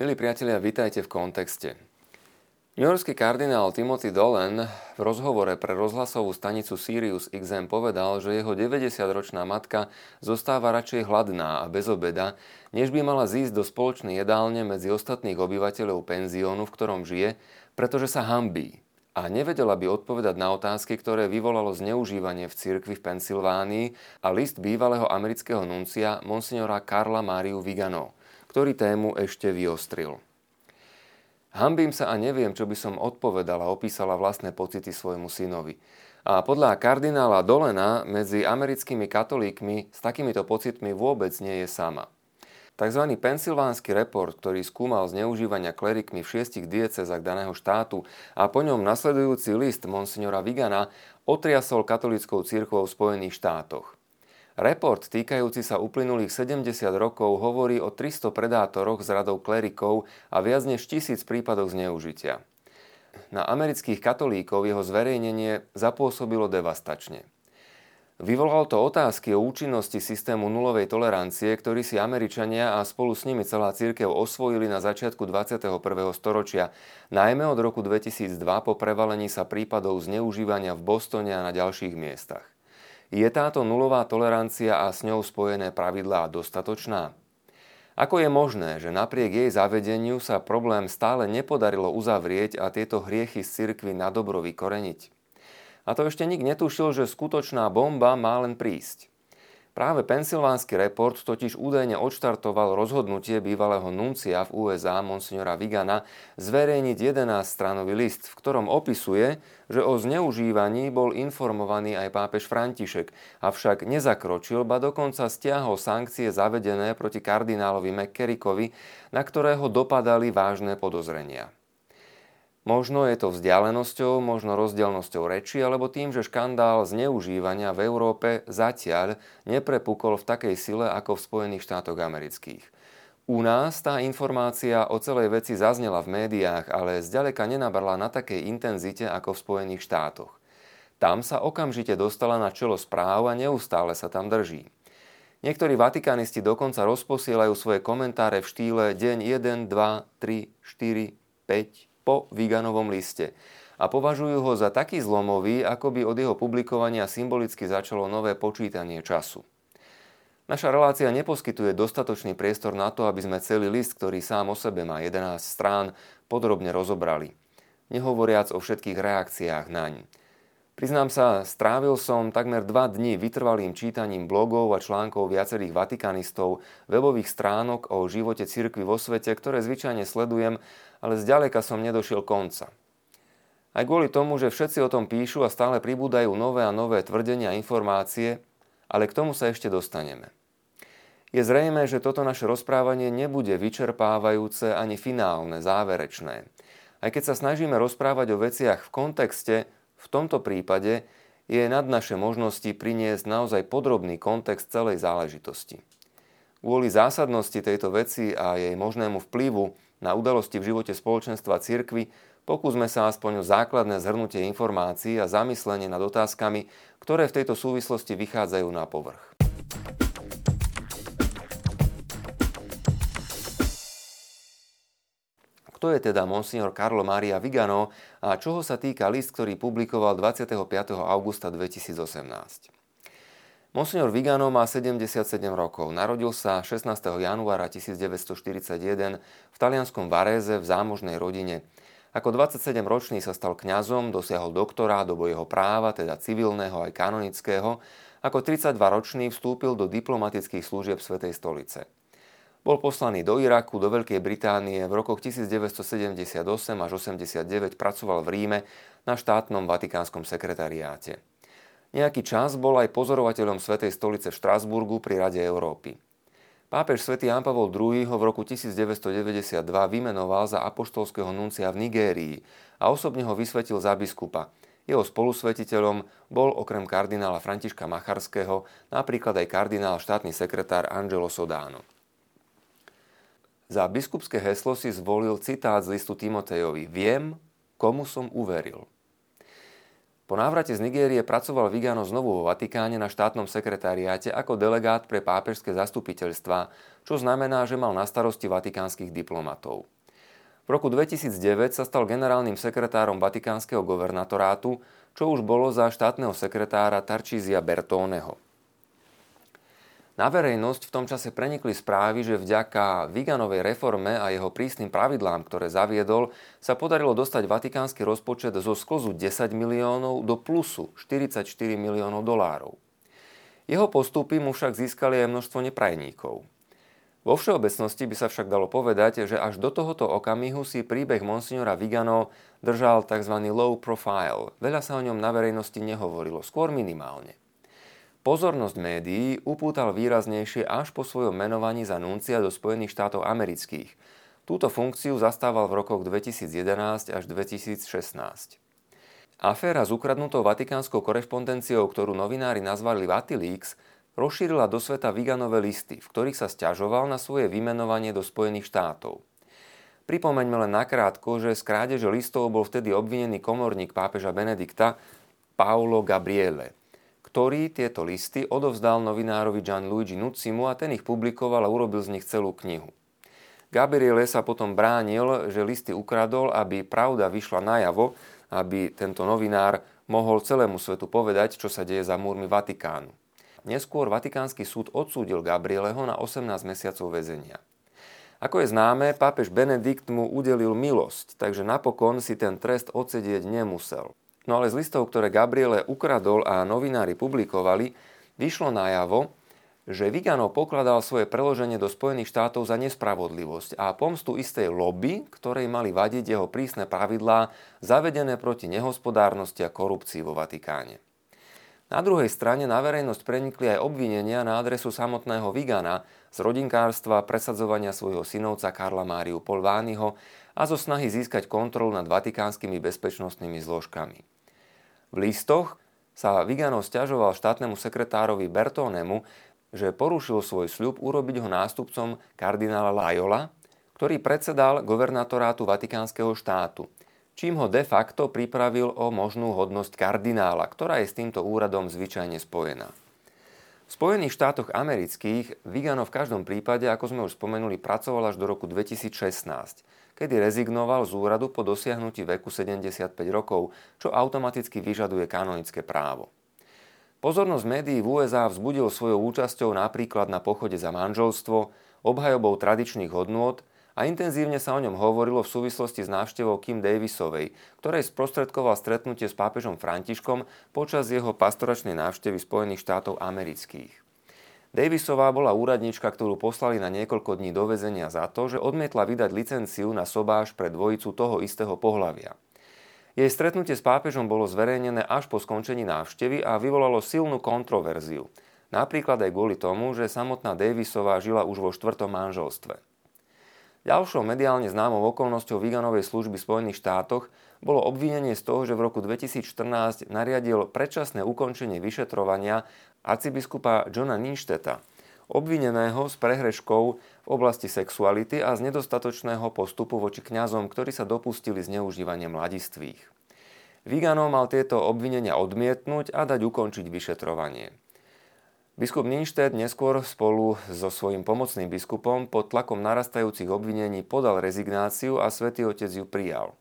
Milí priatelia, vítajte v kontexte. Yorkský kardinál Timothy Dolan v rozhovore pre rozhlasovú stanicu Sirius XM povedal, že jeho 90-ročná matka zostáva radšej hladná a bez obeda, než by mala zísť do spoločnej jedálne medzi ostatných obyvateľov penziónu, v ktorom žije, pretože sa hambí a nevedela by odpovedať na otázky, ktoré vyvolalo zneužívanie v cirkvi v Pensylvánii a list bývalého amerického nuncia monsignora Karla Máriu Vigano, ktorý tému ešte vyostril. Hambím sa a neviem, čo by som odpovedala, opísala vlastné pocity svojmu synovi. A podľa kardinála Dolena medzi americkými katolíkmi s takýmito pocitmi vôbec nie je sama. Tzv. pensylvánsky report, ktorý skúmal zneužívania klerikmi v šiestich diecezach daného štátu a po ňom nasledujúci list monsignora Vigana otriasol katolickou církvou v Spojených štátoch. Report týkajúci sa uplynulých 70 rokov hovorí o 300 predátoroch z radov klerikov a viac než tisíc prípadoch zneužitia. Na amerických katolíkov jeho zverejnenie zapôsobilo devastačne. Vyvolalo to otázky o účinnosti systému nulovej tolerancie, ktorý si Američania a spolu s nimi celá církev osvojili na začiatku 21. storočia, najmä od roku 2002 po prevalení sa prípadov zneužívania v Bostone a na ďalších miestach. Je táto nulová tolerancia a s ňou spojené pravidlá dostatočná? Ako je možné, že napriek jej zavedeniu sa problém stále nepodarilo uzavrieť a tieto hriechy z cirkvy na dobro vykoreniť? A to ešte nik netušil, že skutočná bomba má len prísť. Práve pensylvánsky report totiž údajne odštartoval rozhodnutie bývalého nuncia v USA monsignora Vigana zverejniť 11-stranový list, v ktorom opisuje, že o zneužívaní bol informovaný aj pápež František, avšak nezakročil, ba dokonca stiahol sankcie zavedené proti kardinálovi McCarrickovi, na ktorého dopadali vážne podozrenia. Možno je to vzdialenosťou, možno rozdielnosťou reči, alebo tým, že škandál zneužívania v Európe zatiaľ neprepukol v takej sile ako v Spojených štátoch amerických. U nás tá informácia o celej veci zaznela v médiách, ale zďaleka nenabrala na takej intenzite ako v Spojených štátoch. Tam sa okamžite dostala na čelo správ a neustále sa tam drží. Niektorí vatikánisti dokonca rozposielajú svoje komentáre v štýle deň 1, 2, 3, 4, 5, po Viganovom liste a považujú ho za taký zlomový, ako by od jeho publikovania symbolicky začalo nové počítanie času. Naša relácia neposkytuje dostatočný priestor na to, aby sme celý list, ktorý sám o sebe má 11 strán, podrobne rozobrali. Nehovoriac o všetkých reakciách naň. Priznám sa, strávil som takmer dva dni vytrvalým čítaním blogov a článkov viacerých vatikanistov, webových stránok o živote cirkvi vo svete, ktoré zvyčajne sledujem, ale zďaleka som nedošiel konca. Aj kvôli tomu, že všetci o tom píšu a stále pribúdajú nové a nové tvrdenia a informácie, ale k tomu sa ešte dostaneme. Je zrejme, že toto naše rozprávanie nebude vyčerpávajúce ani finálne, záverečné. Aj keď sa snažíme rozprávať o veciach v kontexte, v tomto prípade je nad naše možnosti priniesť naozaj podrobný kontext celej záležitosti. Kvôli zásadnosti tejto veci a jej možnému vplyvu na udalosti v živote spoločenstva cirkvy pokúsme sa aspoň o základné zhrnutie informácií a zamyslenie nad otázkami, ktoré v tejto súvislosti vychádzajú na povrch. Kto je teda monsignor Carlo Maria Vigano a čoho sa týka list, ktorý publikoval 25. augusta 2018. Monsignor Vigano má 77 rokov. Narodil sa 16. januára 1941 v talianskom Varéze v zámožnej rodine. Ako 27-ročný sa stal kňazom, dosiahol doktorát do jeho práva, teda civilného aj kanonického. Ako 32-ročný vstúpil do diplomatických služieb Svetej stolice. Bol poslaný do Iraku, do Veľkej Británie, v rokoch 1978 až 89 pracoval v Ríme na štátnom vatikánskom sekretariáte. Nejaký čas bol aj pozorovateľom Svetej stolice v Štrásburgu pri Rade Európy. Pápež svätý Jan Pavol II ho v roku 1992 vymenoval za apoštolského nuncia v Nigérii a osobne ho vysvetil za biskupa. Jeho spolusvetiteľom bol okrem kardinála Františka Macharského napríklad aj kardinál štátny sekretár Angelo Sodano. Za biskupské heslo si zvolil citát z listu Timotejovi Viem, komu som uveril. Po návrate z Nigérie pracoval Vigano znovu vo Vatikáne na štátnom sekretariáte ako delegát pre pápežské zastupiteľstva, čo znamená, že mal na starosti vatikánskych diplomatov. V roku 2009 sa stal generálnym sekretárom Vatikánskeho governatorátu, čo už bolo za štátneho sekretára Tarčízia Bertóneho. Na verejnosť v tom čase prenikli správy, že vďaka Viganovej reforme a jeho prísnym pravidlám, ktoré zaviedol, sa podarilo dostať vatikánsky rozpočet zo sklzu 10 miliónov do plusu 44 miliónov dolárov. Jeho postupy mu však získali aj množstvo neprajníkov. Vo všeobecnosti by sa však dalo povedať, že až do tohoto okamihu si príbeh monsignora Vigano držal tzv. low profile. Veľa sa o ňom na verejnosti nehovorilo, skôr minimálne. Pozornosť médií upútal výraznejšie až po svojom menovaní za nuncia do Spojených štátov amerických. Túto funkciu zastával v rokoch 2011 až 2016. Aféra s ukradnutou vatikánskou korešpondenciou, ktorú novinári nazvali Vatilix, rozšírila do sveta Viganové listy, v ktorých sa stiažoval na svoje vymenovanie do Spojených štátov. Pripomeňme len nakrátko, že z krádeže listov bol vtedy obvinený komorník pápeža Benedikta Paolo Gabriele – ktorý tieto listy odovzdal novinárovi Gianluigi Nucimu a ten ich publikoval a urobil z nich celú knihu. Gabriele sa potom bránil, že listy ukradol, aby pravda vyšla najavo, aby tento novinár mohol celému svetu povedať, čo sa deje za múrmi Vatikánu. Neskôr Vatikánsky súd odsúdil Gabrieleho na 18 mesiacov väzenia. Ako je známe, pápež Benedikt mu udelil milosť, takže napokon si ten trest odsedieť nemusel. No ale z listov, ktoré Gabriele ukradol a novinári publikovali, vyšlo najavo, že Vigano pokladal svoje preloženie do Spojených štátov za nespravodlivosť a pomstu istej lobby, ktorej mali vadiť jeho prísne pravidlá zavedené proti nehospodárnosti a korupcii vo Vatikáne. Na druhej strane na verejnosť prenikli aj obvinenia na adresu samotného Vigana z rodinkárstva presadzovania svojho synovca Karla Máriu Polvániho a zo snahy získať kontrolu nad vatikánskymi bezpečnostnými zložkami. V listoch sa Vigano stiažoval štátnemu sekretárovi Bertónemu, že porušil svoj sľub urobiť ho nástupcom kardinála Lajola, ktorý predsedal governatorátu Vatikánskeho štátu, čím ho de facto pripravil o možnú hodnosť kardinála, ktorá je s týmto úradom zvyčajne spojená. V Spojených štátoch amerických Vigano v každom prípade, ako sme už spomenuli, pracoval až do roku 2016, kedy rezignoval z úradu po dosiahnutí veku 75 rokov, čo automaticky vyžaduje kanonické právo. Pozornosť médií v USA vzbudil svojou účasťou napríklad na pochode za manželstvo, obhajobou tradičných hodnôt a intenzívne sa o ňom hovorilo v súvislosti s návštevou Kim Davisovej, ktorej sprostredkoval stretnutie s pápežom Františkom počas jeho pastoračnej návštevy Spojených štátov amerických. Davisová bola úradnička, ktorú poslali na niekoľko dní do väzenia za to, že odmietla vydať licenciu na sobáš pre dvojicu toho istého pohľavia. Jej stretnutie s pápežom bolo zverejnené až po skončení návštevy a vyvolalo silnú kontroverziu. Napríklad aj kvôli tomu, že samotná Davisová žila už vo štvrtom manželstve. Ďalšou mediálne známou okolnosťou Viganovej služby v Spojených štátoch bolo obvinenie z toho, že v roku 2014 nariadil predčasné ukončenie vyšetrovania arcibiskupa Johna Ninšteta, obvineného z prehreškov v oblasti sexuality a z nedostatočného postupu voči kňazom, ktorí sa dopustili zneužívania mladistvých. Vigano mal tieto obvinenia odmietnúť a dať ukončiť vyšetrovanie. Biskup Ninštet neskôr spolu so svojím pomocným biskupom pod tlakom narastajúcich obvinení podal rezignáciu a svätý Otec ju prijal.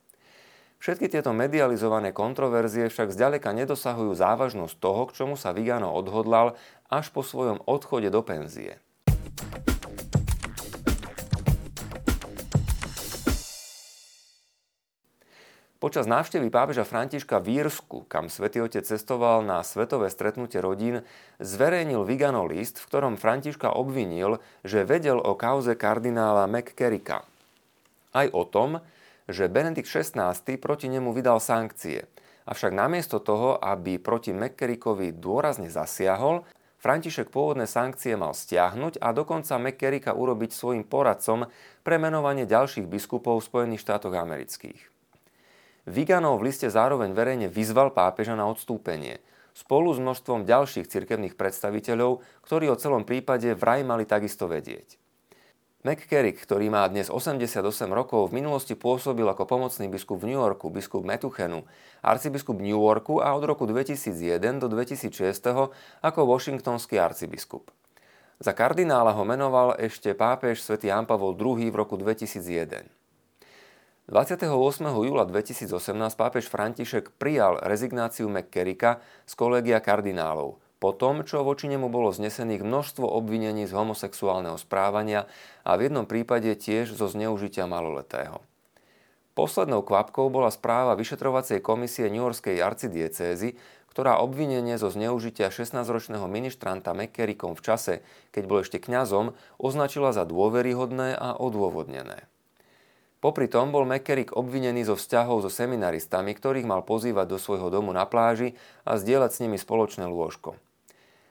Všetky tieto medializované kontroverzie však zďaleka nedosahujú závažnosť toho, k čomu sa Vigano odhodlal až po svojom odchode do penzie. Počas návštevy pápeža Františka v Írsku, kam svätý Otec cestoval na svetové stretnutie rodín, zverejnil Vigano list, v ktorom Františka obvinil, že vedel o kauze kardinála McCarricka. Aj o tom, že Benedikt XVI proti nemu vydal sankcie. Avšak namiesto toho, aby proti McCarrickovi dôrazne zasiahol, František pôvodné sankcie mal stiahnuť a dokonca McCarricka urobiť svojim poradcom pre menovanie ďalších biskupov v Spojených štátoch amerických. Viganov v liste zároveň verejne vyzval pápeža na odstúpenie, spolu s množstvom ďalších cirkevných predstaviteľov, ktorí o celom prípade vraj mali takisto vedieť. McCarrick, ktorý má dnes 88 rokov, v minulosti pôsobil ako pomocný biskup v New Yorku, biskup Metuchenu, arcibiskup New Yorku a od roku 2001 do 2006 ako washingtonský arcibiskup. Za kardinála ho menoval ešte pápež svätý Jan Pavol II v roku 2001. 28. júla 2018 pápež František prijal rezignáciu McCarricka z kolégia kardinálov, po tom, čo voči nemu bolo znesených množstvo obvinení z homosexuálneho správania a v jednom prípade tiež zo zneužitia maloletého. Poslednou kvapkou bola správa vyšetrovacej komisie New Yorkskej arcidiecézy, ktorá obvinenie zo zneužitia 16-ročného ministranta McCarrickom v čase, keď bol ešte kňazom, označila za dôveryhodné a odôvodnené. Popri tom bol McCarrick obvinený zo vzťahov so seminaristami, ktorých mal pozývať do svojho domu na pláži a zdieľať s nimi spoločné lôžko.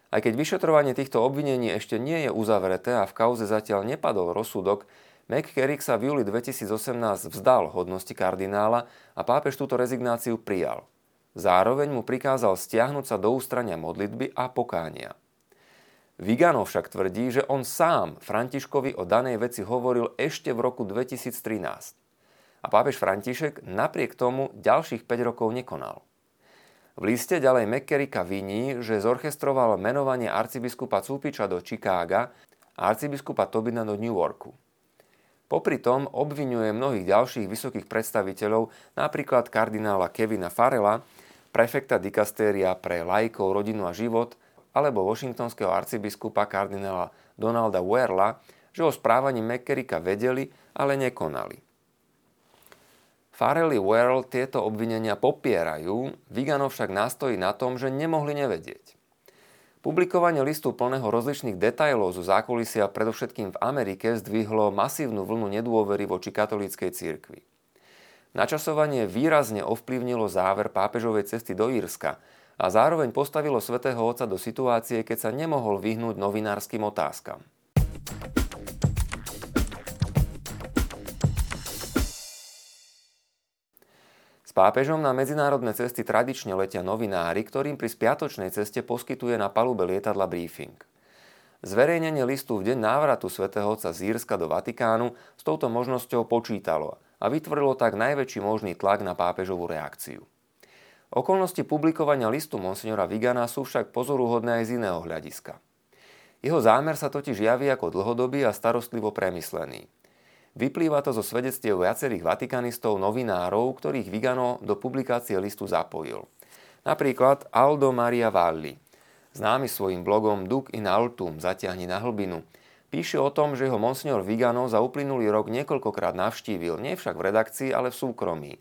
Aj keď vyšetrovanie týchto obvinení ešte nie je uzavreté a v kauze zatiaľ nepadol rozsudok, McCarrick sa v júli 2018 vzdal hodnosti kardinála a pápež túto rezignáciu prijal. Zároveň mu prikázal stiahnuť sa do ústrania modlitby a pokánia. Vigano však tvrdí, že on sám Františkovi o danej veci hovoril ešte v roku 2013. A pápež František napriek tomu ďalších 5 rokov nekonal. V liste ďalej McCarricka viní, že zorchestroval menovanie arcibiskupa Cúpiča do Chicaga a arcibiskupa Tobina do New Yorku. Popri tom obvinuje mnohých ďalších vysokých predstaviteľov, napríklad kardinála Kevina Farela, prefekta dikastéria pre lajkov, rodinu a život, alebo washingtonského arcibiskupa kardinála Donalda Werla, že o správaní McCarricka vedeli, ale nekonali. Farrelly World tieto obvinenia popierajú, Vigano však nastojí na tom, že nemohli nevedieť. Publikovanie listu plného rozličných detajlov zo zákulisia predovšetkým v Amerike zdvihlo masívnu vlnu nedôvery voči katolíckej cirkvi. Načasovanie výrazne ovplyvnilo záver pápežovej cesty do Írska a zároveň postavilo svätého Otca do situácie, keď sa nemohol vyhnúť novinárskym otázkam. Pápežom na medzinárodné cesty tradične letia novinári, ktorým pri spiatočnej ceste poskytuje na palube lietadla briefing. Zverejnenie listu v deň návratu svätého Otca z Írska do Vatikánu s touto možnosťou počítalo a vytvorilo tak najväčší možný tlak na pápežovú reakciu. Okolnosti publikovania listu monsignora Vigana sú však pozoruhodné aj z iného hľadiska. Jeho zámer sa totiž javí ako dlhodobý a starostlivo premyslený – Vyplýva to zo svedectiev viacerých vatikanistov, novinárov, ktorých Vigano do publikácie listu zapojil. Napríklad Aldo Maria Valli, známy svojim blogom Duc in Altum, zatiahni na hlbinu, píše o tom, že ho monsignor Vigano za uplynulý rok niekoľkokrát navštívil, nie však v redakcii, ale v súkromí.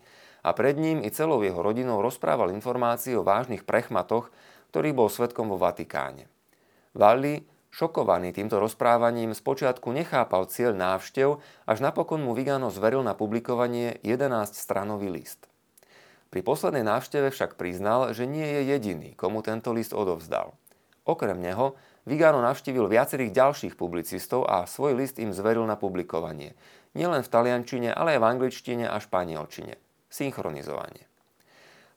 A pred ním i celou jeho rodinou rozprával informácie o vážnych prechmatoch, ktorých bol svetkom vo Vatikáne. Valli Šokovaný týmto rozprávaním spočiatku nechápal cieľ návštev, až napokon mu Vigano zveril na publikovanie 11-stranový list. Pri poslednej návšteve však priznal, že nie je jediný, komu tento list odovzdal. Okrem neho Vigano navštívil viacerých ďalších publicistov a svoj list im zveril na publikovanie. Nielen v taliančine, ale aj v angličtine a španielčine. Synchronizovanie.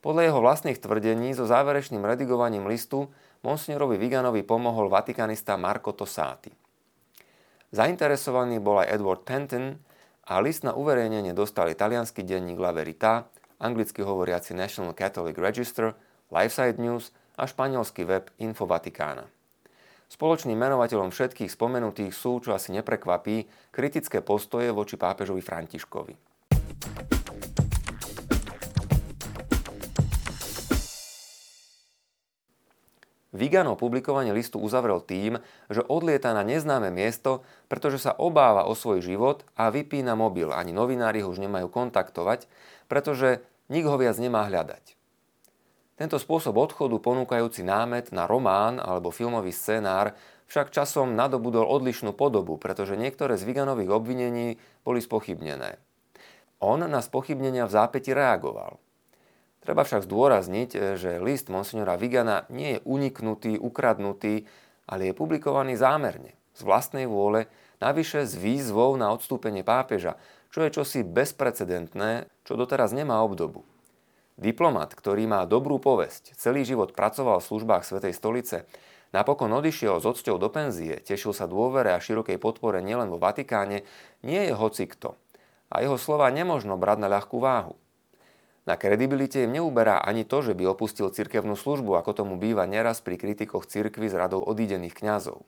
Podľa jeho vlastných tvrdení so záverečným redigovaním listu monsignorovi Viganovi pomohol vatikanista Marco Tossati. Zainteresovaný bol aj Edward Penton a list na uverejnenie dostal italianský denník La Verità, anglicky hovoriaci National Catholic Register, Lifeside News a španielský web Info Vatikána. Spoločným menovateľom všetkých spomenutých sú, čo asi neprekvapí, kritické postoje voči pápežovi Františkovi. Vigano publikovanie listu uzavrel tým, že odlieta na neznáme miesto, pretože sa obáva o svoj život a vypína mobil. Ani novinári ho už nemajú kontaktovať, pretože nik ho viac nemá hľadať. Tento spôsob odchodu ponúkajúci námet na román alebo filmový scenár však časom nadobudol odlišnú podobu, pretože niektoré z Viganových obvinení boli spochybnené. On na spochybnenia v zápäti reagoval – Treba však zdôrazniť, e, že list monsignora Vigana nie je uniknutý, ukradnutý, ale je publikovaný zámerne, z vlastnej vôle, navyše s výzvou na odstúpenie pápeža, čo je čosi bezprecedentné, čo doteraz nemá obdobu. Diplomat, ktorý má dobrú povesť, celý život pracoval v službách Svetej stolice, Napokon odišiel s odsťou do penzie, tešil sa dôvere a širokej podpore nielen vo Vatikáne, nie je hocikto. A jeho slova nemožno brať na ľahkú váhu. Na kredibilite im neuberá ani to, že by opustil cirkevnú službu, ako tomu býva neraz pri kritikoch cirkvy z radou odídených kňazov.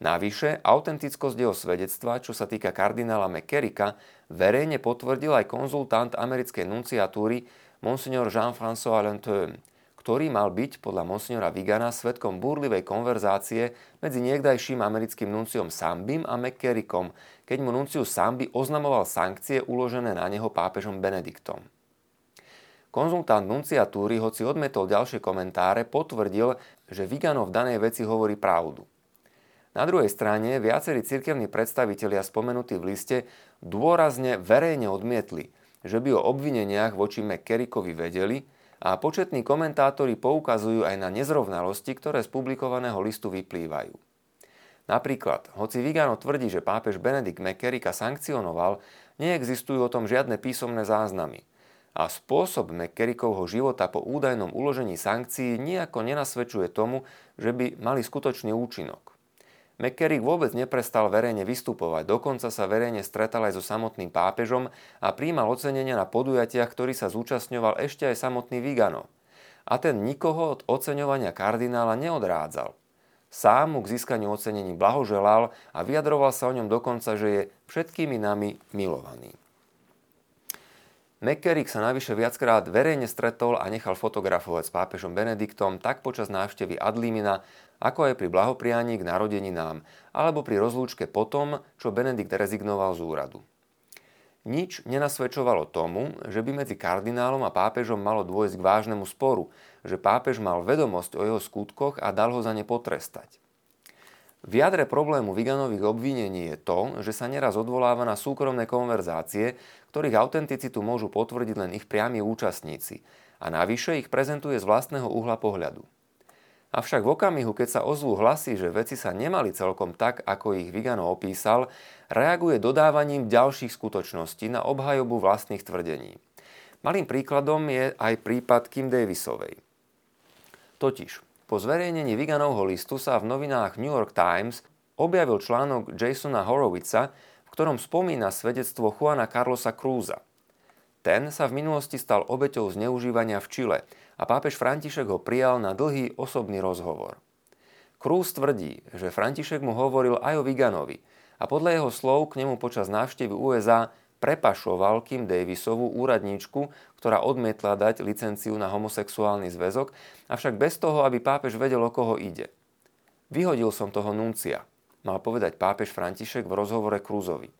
Navyše, autentickosť jeho svedectva, čo sa týka kardinála McKerricka, verejne potvrdil aj konzultant americkej nunciatúry Monsignor Jean-François Lenteum, ktorý mal byť podľa monsignora Vigana svetkom búrlivej konverzácie medzi niekdajším americkým nunciom Sambim a McCarrickom, keď mu nuncius Sambi oznamoval sankcie uložené na neho pápežom Benediktom. Konzultant nunciatúry, hoci odmetol ďalšie komentáre, potvrdil, že Vigano v danej veci hovorí pravdu. Na druhej strane viacerí cirkevní predstavitelia spomenutí v liste dôrazne verejne odmietli, že by o obvineniach voči McCarrickovi vedeli a početní komentátori poukazujú aj na nezrovnalosti, ktoré z publikovaného listu vyplývajú. Napríklad, hoci Vigano tvrdí, že pápež Benedikt McKerricka sankcionoval, neexistujú o tom žiadne písomné záznamy. A spôsob McKerrickovho života po údajnom uložení sankcií nejako nenasvedčuje tomu, že by mali skutočný účinok. McCarrick vôbec neprestal verejne vystupovať, dokonca sa verejne stretal aj so samotným pápežom a príjmal ocenenia na podujatiach, ktorý sa zúčastňoval ešte aj samotný Vigano. A ten nikoho od oceňovania kardinála neodrádzal. Sám mu k získaniu ocenení blahoželal a vyjadroval sa o ňom dokonca, že je všetkými nami milovaný. McCarrick sa navyše viackrát verejne stretol a nechal fotografovať s pápežom Benediktom tak počas návštevy Adlímina, ako aj pri blahoprianí k narodeninám alebo pri rozlúčke potom, čo Benedikt rezignoval z úradu. Nič nenasvedčovalo tomu, že by medzi kardinálom a pápežom malo dôjsť k vážnemu sporu, že pápež mal vedomosť o jeho skutkoch a dal ho za ne potrestať. V jadre problému Viganových obvinení je to, že sa neraz odvoláva na súkromné konverzácie, ktorých autenticitu môžu potvrdiť len ich priami účastníci a navyše ich prezentuje z vlastného uhla pohľadu. Avšak v okamihu, keď sa ozvú hlasy, že veci sa nemali celkom tak, ako ich Vigano opísal, reaguje dodávaním ďalších skutočností na obhajobu vlastných tvrdení. Malým príkladom je aj prípad Kim Davisovej. Totiž, po zverejnení Viganovho listu sa v novinách New York Times objavil článok Jasona Horowica, v ktorom spomína svedectvo Juana Carlosa Crúza. Ten sa v minulosti stal obeťou zneužívania v Čile – a pápež František ho prijal na dlhý osobný rozhovor. Krús tvrdí, že František mu hovoril aj o Viganovi a podľa jeho slov k nemu počas návštevy USA prepašoval Kim Davisovú úradníčku, ktorá odmietla dať licenciu na homosexuálny zväzok, avšak bez toho, aby pápež vedel, o koho ide. Vyhodil som toho nuncia, mal povedať pápež František v rozhovore Krúzovi.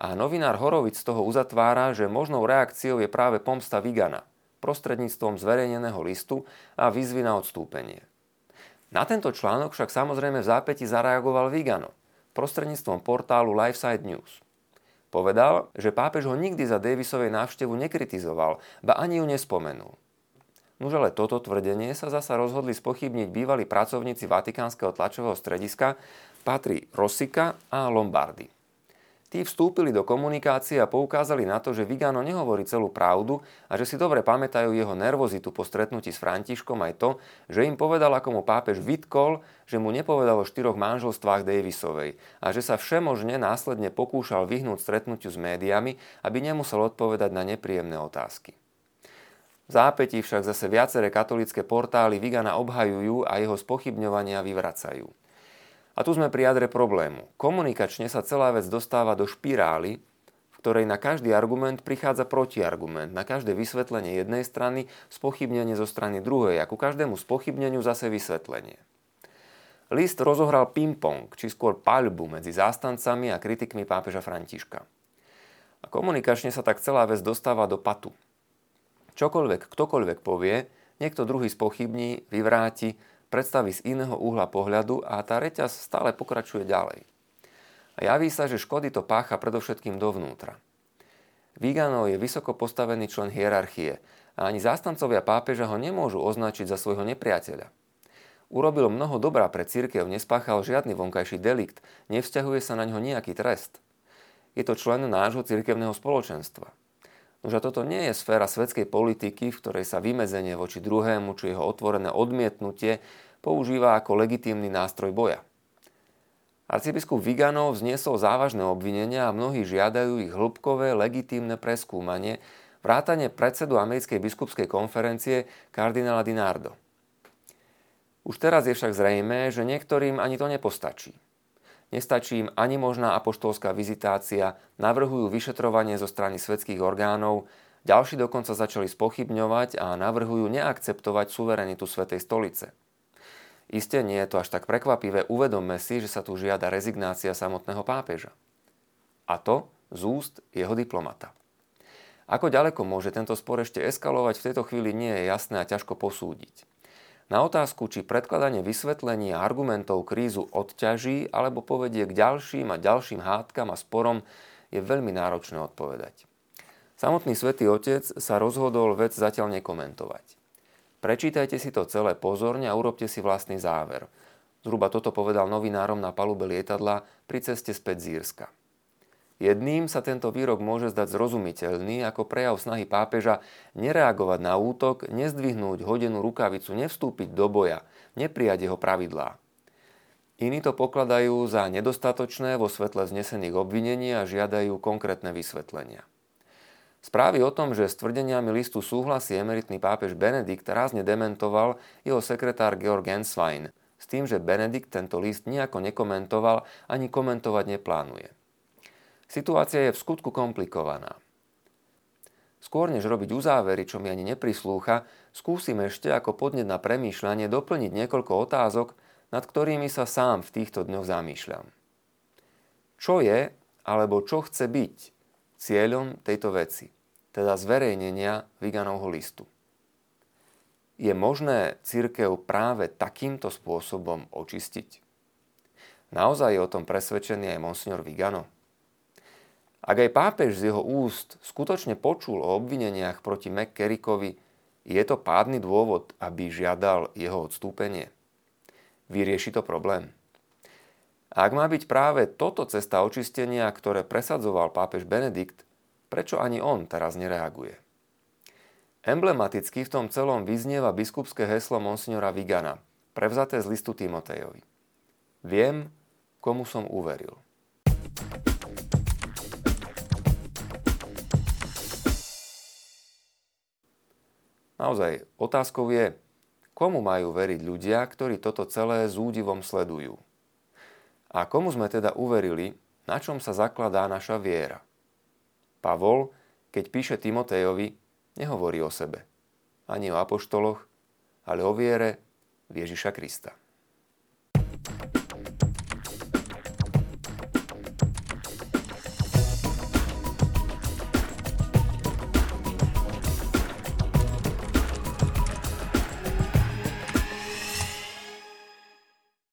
A novinár Horovic z toho uzatvára, že možnou reakciou je práve pomsta Vigana prostredníctvom zverejneného listu a výzvy na odstúpenie. Na tento článok však samozrejme v zápäti zareagoval Vigano prostredníctvom portálu Lifeside News. Povedal, že pápež ho nikdy za Davisovej návštevu nekritizoval, ba ani ju nespomenul. Nuž ale toto tvrdenie sa zasa rozhodli spochybniť bývalí pracovníci Vatikánskeho tlačového strediska patrí Rosika a Lombardy. Tí vstúpili do komunikácie a poukázali na to, že Vigano nehovorí celú pravdu a že si dobre pamätajú jeho nervozitu po stretnutí s Františkom aj to, že im povedal, ako mu pápež vytkol, že mu nepovedal o štyroch manželstvách Davisovej a že sa všemožne následne pokúšal vyhnúť stretnutiu s médiami, aby nemusel odpovedať na nepríjemné otázky. V zápätí však zase viaceré katolické portály Vigana obhajujú a jeho spochybňovania vyvracajú. A tu sme pri jadre problému. Komunikačne sa celá vec dostáva do špirály, v ktorej na každý argument prichádza protiargument, na každé vysvetlenie jednej strany spochybnenie zo strany druhej a ku každému spochybneniu zase vysvetlenie. List rozohral ping-pong, či skôr paľbu medzi zástancami a kritikmi pápeža Františka. A komunikačne sa tak celá vec dostáva do patu. Čokoľvek ktokoľvek povie, niekto druhý spochybní, vyvráti, predstaví z iného uhla pohľadu a tá reťaz stále pokračuje ďalej. A javí sa, že škody to pácha predovšetkým dovnútra. Vigano je vysoko postavený člen hierarchie a ani zástancovia pápeža ho nemôžu označiť za svojho nepriateľa. Urobil mnoho dobrá pre církev, nespáchal žiadny vonkajší delikt, nevzťahuje sa na ňo nejaký trest. Je to člen nášho cirkevného spoločenstva. Nože toto nie je sféra svetskej politiky, v ktorej sa vymedzenie voči druhému či jeho otvorené odmietnutie používa ako legitímny nástroj boja. Arcibiskup Viganov vzniesol závažné obvinenia a mnohí žiadajú ich hĺbkové, legitímne preskúmanie, vrátane predsedu americkej biskupskej konferencie kardinála Dinardo. Už teraz je však zrejme, že niektorým ani to nepostačí. Nestačí im ani možná apoštolská vizitácia, navrhujú vyšetrovanie zo strany svetských orgánov, ďalší dokonca začali spochybňovať a navrhujú neakceptovať suverenitu Svetej stolice. Isté nie je to až tak prekvapivé, uvedomme si, že sa tu žiada rezignácia samotného pápeža. A to z úst jeho diplomata. Ako ďaleko môže tento spor ešte eskalovať, v tejto chvíli nie je jasné a ťažko posúdiť. Na otázku, či predkladanie vysvetlení a argumentov krízu odťaží alebo povedie k ďalším a ďalším hádkam a sporom, je veľmi náročné odpovedať. Samotný svätý Otec sa rozhodol vec zatiaľ nekomentovať. Prečítajte si to celé pozorne a urobte si vlastný záver. Zhruba toto povedal novinárom na palube lietadla pri ceste späť z Írska. Jedným sa tento výrok môže zdať zrozumiteľný ako prejav snahy pápeža nereagovať na útok, nezdvihnúť hodenú rukavicu, nevstúpiť do boja, neprijať jeho pravidlá. Iní to pokladajú za nedostatočné vo svetle znesených obvinení a žiadajú konkrétne vysvetlenia. Správy o tom, že s tvrdeniami listu súhlasí emeritný pápež Benedikt rázne dementoval jeho sekretár Georg Genswein s tým, že Benedikt tento list nejako nekomentoval ani komentovať neplánuje. Situácia je v skutku komplikovaná. Skôr než robiť uzávery, čo mi ani neprislúcha, skúsim ešte ako podnet na premýšľanie doplniť niekoľko otázok, nad ktorými sa sám v týchto dňoch zamýšľam. Čo je, alebo čo chce byť cieľom tejto veci, teda zverejnenia Viganovho listu. Je možné církev práve takýmto spôsobom očistiť? Naozaj je o tom presvedčený aj monsignor Vigano? Ak aj pápež z jeho úst skutočne počul o obvineniach proti McCarrickovi, je to pádny dôvod, aby žiadal jeho odstúpenie? Vyrieši to problém? Ak má byť práve toto cesta očistenia, ktoré presadzoval pápež Benedikt, prečo ani on teraz nereaguje? Emblematicky v tom celom vyznieva biskupské heslo monsignora Vigana, prevzaté z listu Timotejovi. Viem, komu som uveril. Naozaj, otázkou je, komu majú veriť ľudia, ktorí toto celé s údivom sledujú. A komu sme teda uverili, na čom sa zakladá naša viera? Pavol, keď píše Timotejovi, nehovorí o sebe, ani o apoštoloch, ale o viere v Ježiša Krista.